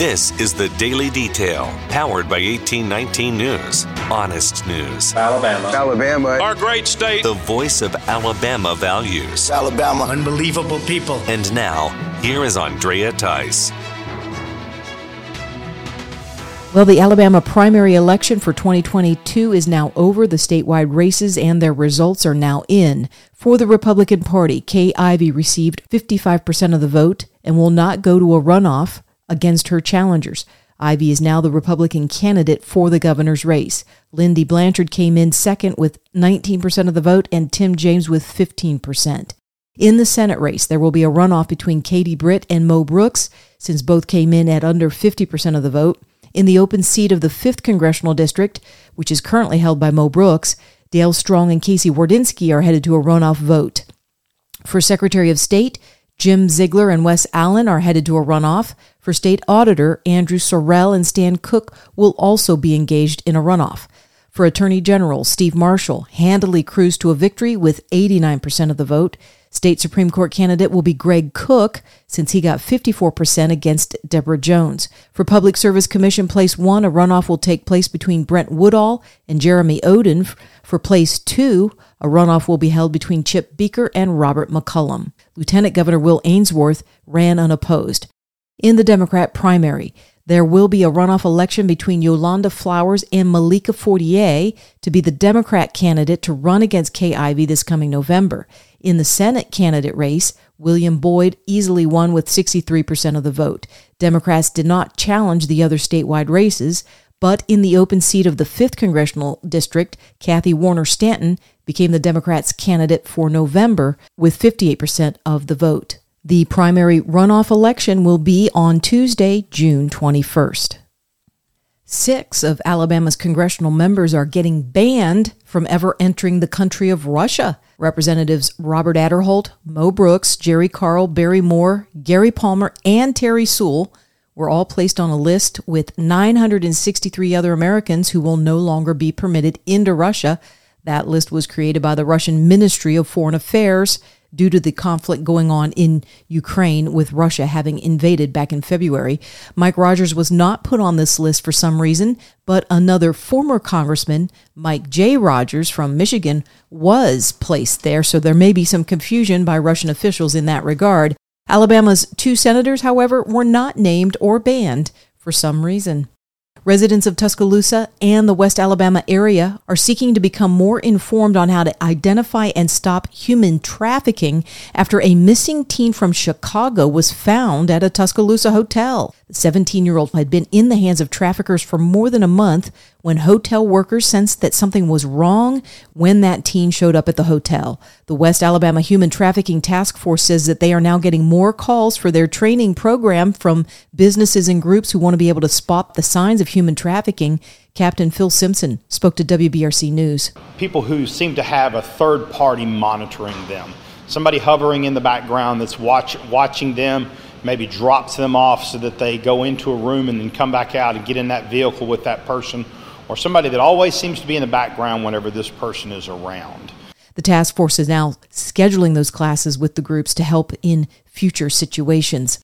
This is the Daily Detail, powered by 1819 News. Honest news. Alabama. Alabama. Our great state. The voice of Alabama values. Alabama. Unbelievable people. And now, here is Andrea Tice. Well, the Alabama primary election for 2022 is now over. The statewide races and their results are now in. For the Republican Party, Kay Ivey received 55% of the vote and will not go to a runoff against her challengers. Ivey is now the Republican candidate for the governor's race. Lindy Blanchard came in second with 19% of the vote and Tim James with 15%. In the Senate race, there will be a runoff between Katie Britt and Mo Brooks, since both came in at under 50% of the vote. In the open seat of the 5th Congressional District, which is currently held by Mo Brooks, Dale Strong and Casey Wardynski are headed to a runoff vote. For Secretary of State, Jim Ziegler and Wes Allen are headed to a runoff. For State Auditor, Andrew Sorrell and Stan Cooke will also be engaged in a runoff. For Attorney General, Steve Marshall handily cruised to a victory with 89% of the vote. State Supreme Court candidate will be Greg Cook, since he got 54% against Deborah Jones. For Public Service Commission Place 1, a runoff will take place between Brent Woodall and Jeremy Oden. For Place 2, a runoff will be held between Chip Beeker and Robert McCollum. Lieutenant Governor Will Ainsworth ran unopposed. In the Democrat primary, there will be a runoff election between Yolanda Flowers and Malika Fortier to be the Democrat candidate to run against Kay Ivey this coming November. In the Senate candidate race, William Boyd easily won with 63% of the vote. Democrats did not challenge the other statewide races, but in the open seat of the 5th Congressional District, Kathy Warner Stanton became the Democrats' candidate for November with 58% of the vote. The primary runoff election will be on Tuesday, June 21st. Six of Alabama's congressional members are getting banned from ever entering the country of Russia. Representatives Robert Aderholt, Mo Brooks, Jerry Carl, Barry Moore, Gary Palmer, and Terry Sewell were all placed on a list with 963 other Americans who will no longer be permitted into Russia. That list was created by the Russian Ministry of Foreign Affairs due to the conflict going on in Ukraine with Russia having invaded back in February. Mike Rogers was not put on this list for some reason, but another former congressman, Mike J. Rogers from Michigan, was placed there, so there may be some confusion by Russian officials in that regard. Alabama's two senators, however, were not named or banned for some reason. Residents of Tuscaloosa and the West Alabama area are seeking to become more informed on how to identify and stop human trafficking after a missing teen from Chicago was found at a Tuscaloosa hotel. The 17 year old had been in the hands of traffickers for more than a month when hotel workers sensed that something was wrong when that teen showed up at the hotel. The West Alabama Human Trafficking Task Force says that they are now getting more calls for their training program from businesses and groups who want to be able to spot the signs of human trafficking. Captain Phil Simpson spoke to WBRC News. People who seem to have a third party monitoring them, somebody hovering in the background that's watch, watching them maybe drops them off so that they go into a room and then come back out and get in that vehicle with that person, or somebody that always seems to be in the background whenever this person is around. The task force is now scheduling those classes with the groups to help in future situations.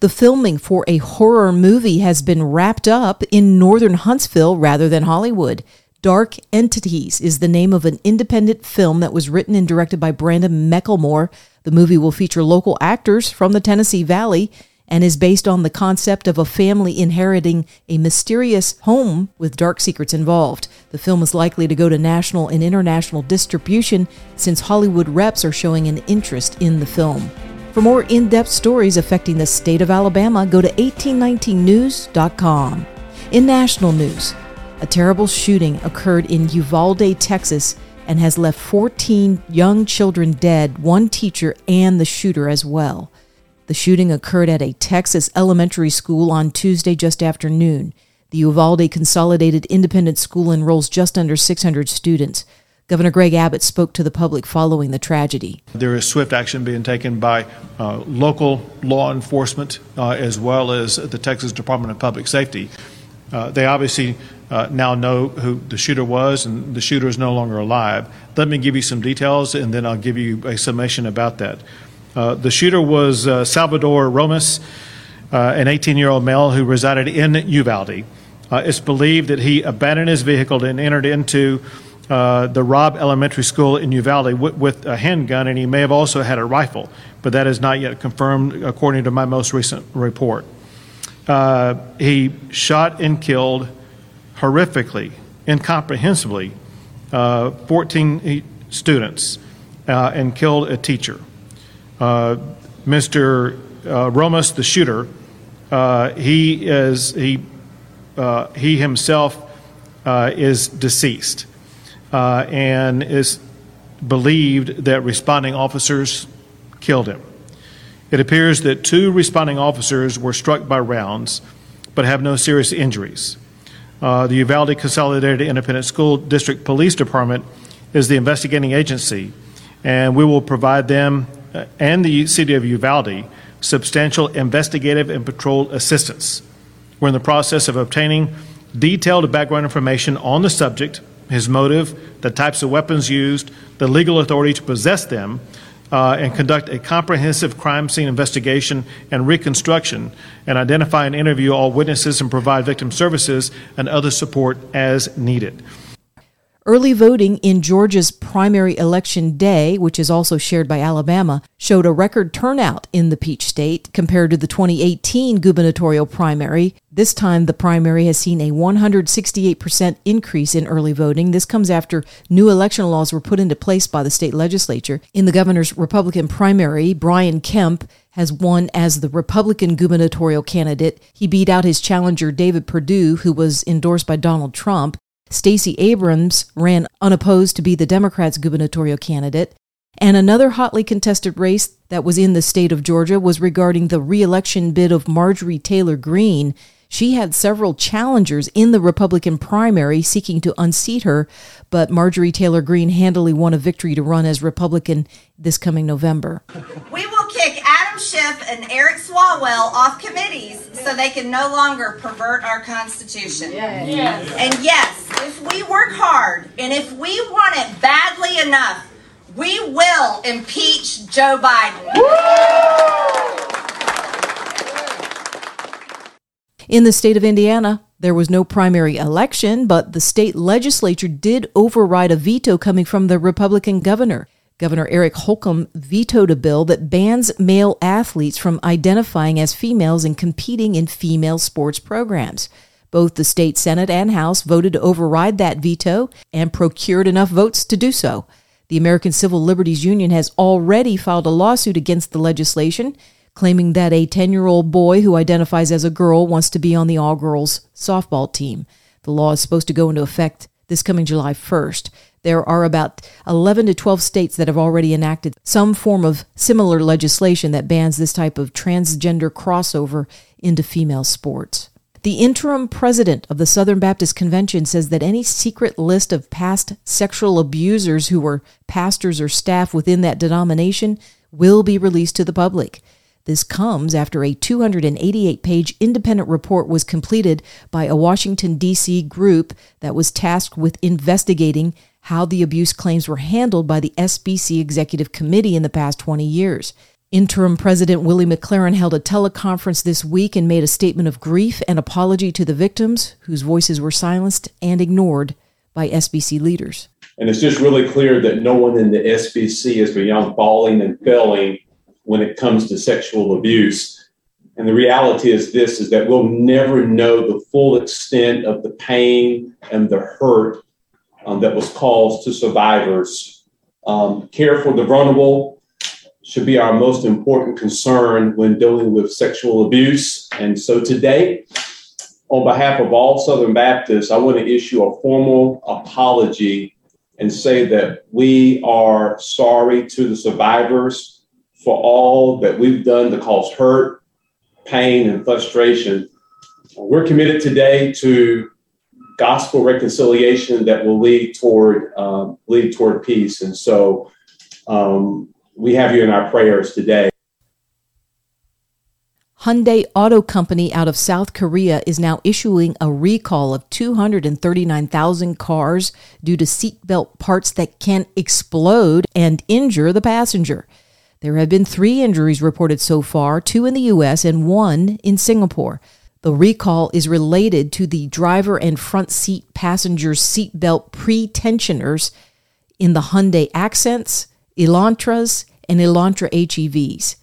The filming for a horror movie has been wrapped up in northern Huntsville rather than Hollywood. Dark Entities is the name of an independent film that was written and directed by Brandon Mecklemore. The movie will feature local actors from the Tennessee Valley and is based on the concept of a family inheriting a mysterious home with dark secrets involved. The film is likely to go to national and international distribution since Hollywood reps are showing an interest in the film. For more in depth stories affecting the state of Alabama, go to 1819news.com. In national news, a terrible shooting occurred in Uvalde, Texas, and has left 14 young children dead, one teacher, and the shooter as well. The shooting occurred at a Texas elementary school on Tuesday just after noon. The Uvalde Consolidated Independent School enrolls just under 600 students. Governor Greg Abbott spoke to the public following the tragedy. There is swift action being taken by uh, local law enforcement uh, as well as the Texas Department of Public Safety. Uh, they obviously uh, now know who the shooter was, and the shooter is no longer alive. Let me give you some details, and then I'll give you a summation about that. Uh, the shooter was uh, Salvador Ramos. uh, an 18 year old male who resided in Uvalde. Uh, it's believed that he abandoned his vehicle and entered into uh, the Robb Elementary School in Uvalde with, with, a handgun, and he may have also had a rifle, but that is not yet confirmed according to my most recent report. Uh, he shot and killed horrifically, incomprehensibly, uh, 14 students uh, and killed a teacher. Uh, Mr. Uh, Ramos, the shooter, he is he he himself is deceased and is believed that responding officers killed him. It appears that two responding officers were struck by rounds but have no serious injuries. Uh, the Uvalde Consolidated Independent School District Police Department is the investigating agency, and we will provide them uh, and the City of Uvalde substantial investigative and patrol assistance. We're in the process of obtaining detailed background information on the subject, his motive, the types of weapons used, the legal authority to possess them, uh, and conduct a comprehensive crime scene investigation and reconstruction, and identify and interview all witnesses and provide victim services and other support as needed. Early voting in Georgia's primary election day, which is also shared by Alabama, showed a record turnout in the Peach State compared to the 2018 gubernatorial primary. This time, the primary has seen a 168% increase in early voting. This comes after new election laws were put into place by the state legislature. In the governor's Republican primary, Brian Kemp has won as the Republican gubernatorial candidate. He beat out his challenger David Perdue, who was endorsed by Donald Trump. Stacey Abrams ran unopposed to be the Democrats' gubernatorial candidate. And another hotly contested race that was in the state of Georgia was regarding the reelection bid of Marjorie Taylor Greene. She had several challengers in the Republican primary seeking to unseat her, but Marjorie Taylor Greene handily won a victory to run as Republican this coming November. We will kick Adam Schiff and Eric Swalwell off committees so they can no longer pervert our Constitution. Yes. And yes, if we work hard and if we want it badly enough, we will impeach Joe Biden. In the state of Indiana, there was no primary election, but the state legislature did override a veto coming from the Republican governor. Governor Eric Holcomb vetoed a bill that bans male athletes from identifying as females and competing in female sports programs. Both the state Senate and House voted to override that veto and procured enough votes to do so. The American Civil Liberties Union has already filed a lawsuit against the legislation, claiming that a 10 year old boy who identifies as a girl wants to be on the all girls softball team. The law is supposed to go into effect this coming July 1st. There are about 11 to 12 states that have already enacted some form of similar legislation that bans this type of transgender crossover into female sports. The interim president of the Southern Baptist Convention says that any secret list of past sexual abusers who were pastors or staff within that denomination will be released to the public. This comes after a 288 page independent report was completed by a Washington, D.C. group that was tasked with investigating how the abuse claims were handled by the SBC Executive Committee in the past 20 years. Interim President Willie McLaurin held a teleconference this week and made a statement of grief and apology to the victims whose voices were silenced and ignored by SBC leaders. And it's just really clear that no one in the SBC is beyond falling and failing when it comes to sexual abuse. And the reality is this is that we'll never know the full extent of the pain and the hurt um, that was caused to survivors. Um, care for the vulnerable should be our most important concern when dealing with sexual abuse. And so today, on behalf of all Southern Baptists, I want to issue a formal apology and say that we are sorry to the survivors for all that we've done to cause hurt, pain, and frustration. We're committed today to gospel reconciliation that will lead toward um, lead toward peace. And so um, we have you in our prayers today. Hyundai Auto Company out of South Korea is now issuing a recall of 239,000 cars due to seatbelt parts that can explode and injure the passenger. There have been three injuries reported so far two in the U.S. and one in Singapore. The recall is related to the driver and front seat passenger seatbelt pre-tensioners in the Hyundai Accents, Elantras, and Elantra HEVs.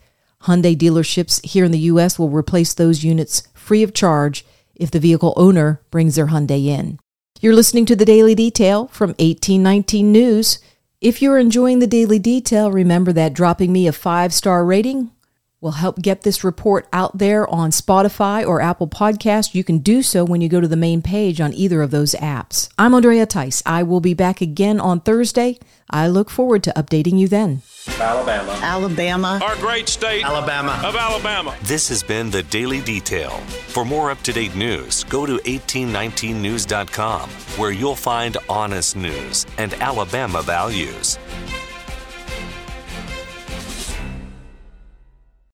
Hyundai dealerships here in the U.S. will replace those units free of charge if the vehicle owner brings their Hyundai in. You're listening to the Daily Detail from 1819 News. If you're enjoying the Daily Detail, remember that dropping me a five star rating will help get this report out there on Spotify or Apple Podcast. You can do so when you go to the main page on either of those apps. I'm Andrea Tice. I will be back again on Thursday. I look forward to updating you then. Alabama. Alabama. Our great state. Alabama. Of Alabama. This has been the Daily Detail. For more up to date news, go to 1819news.com, where you'll find honest news and Alabama values.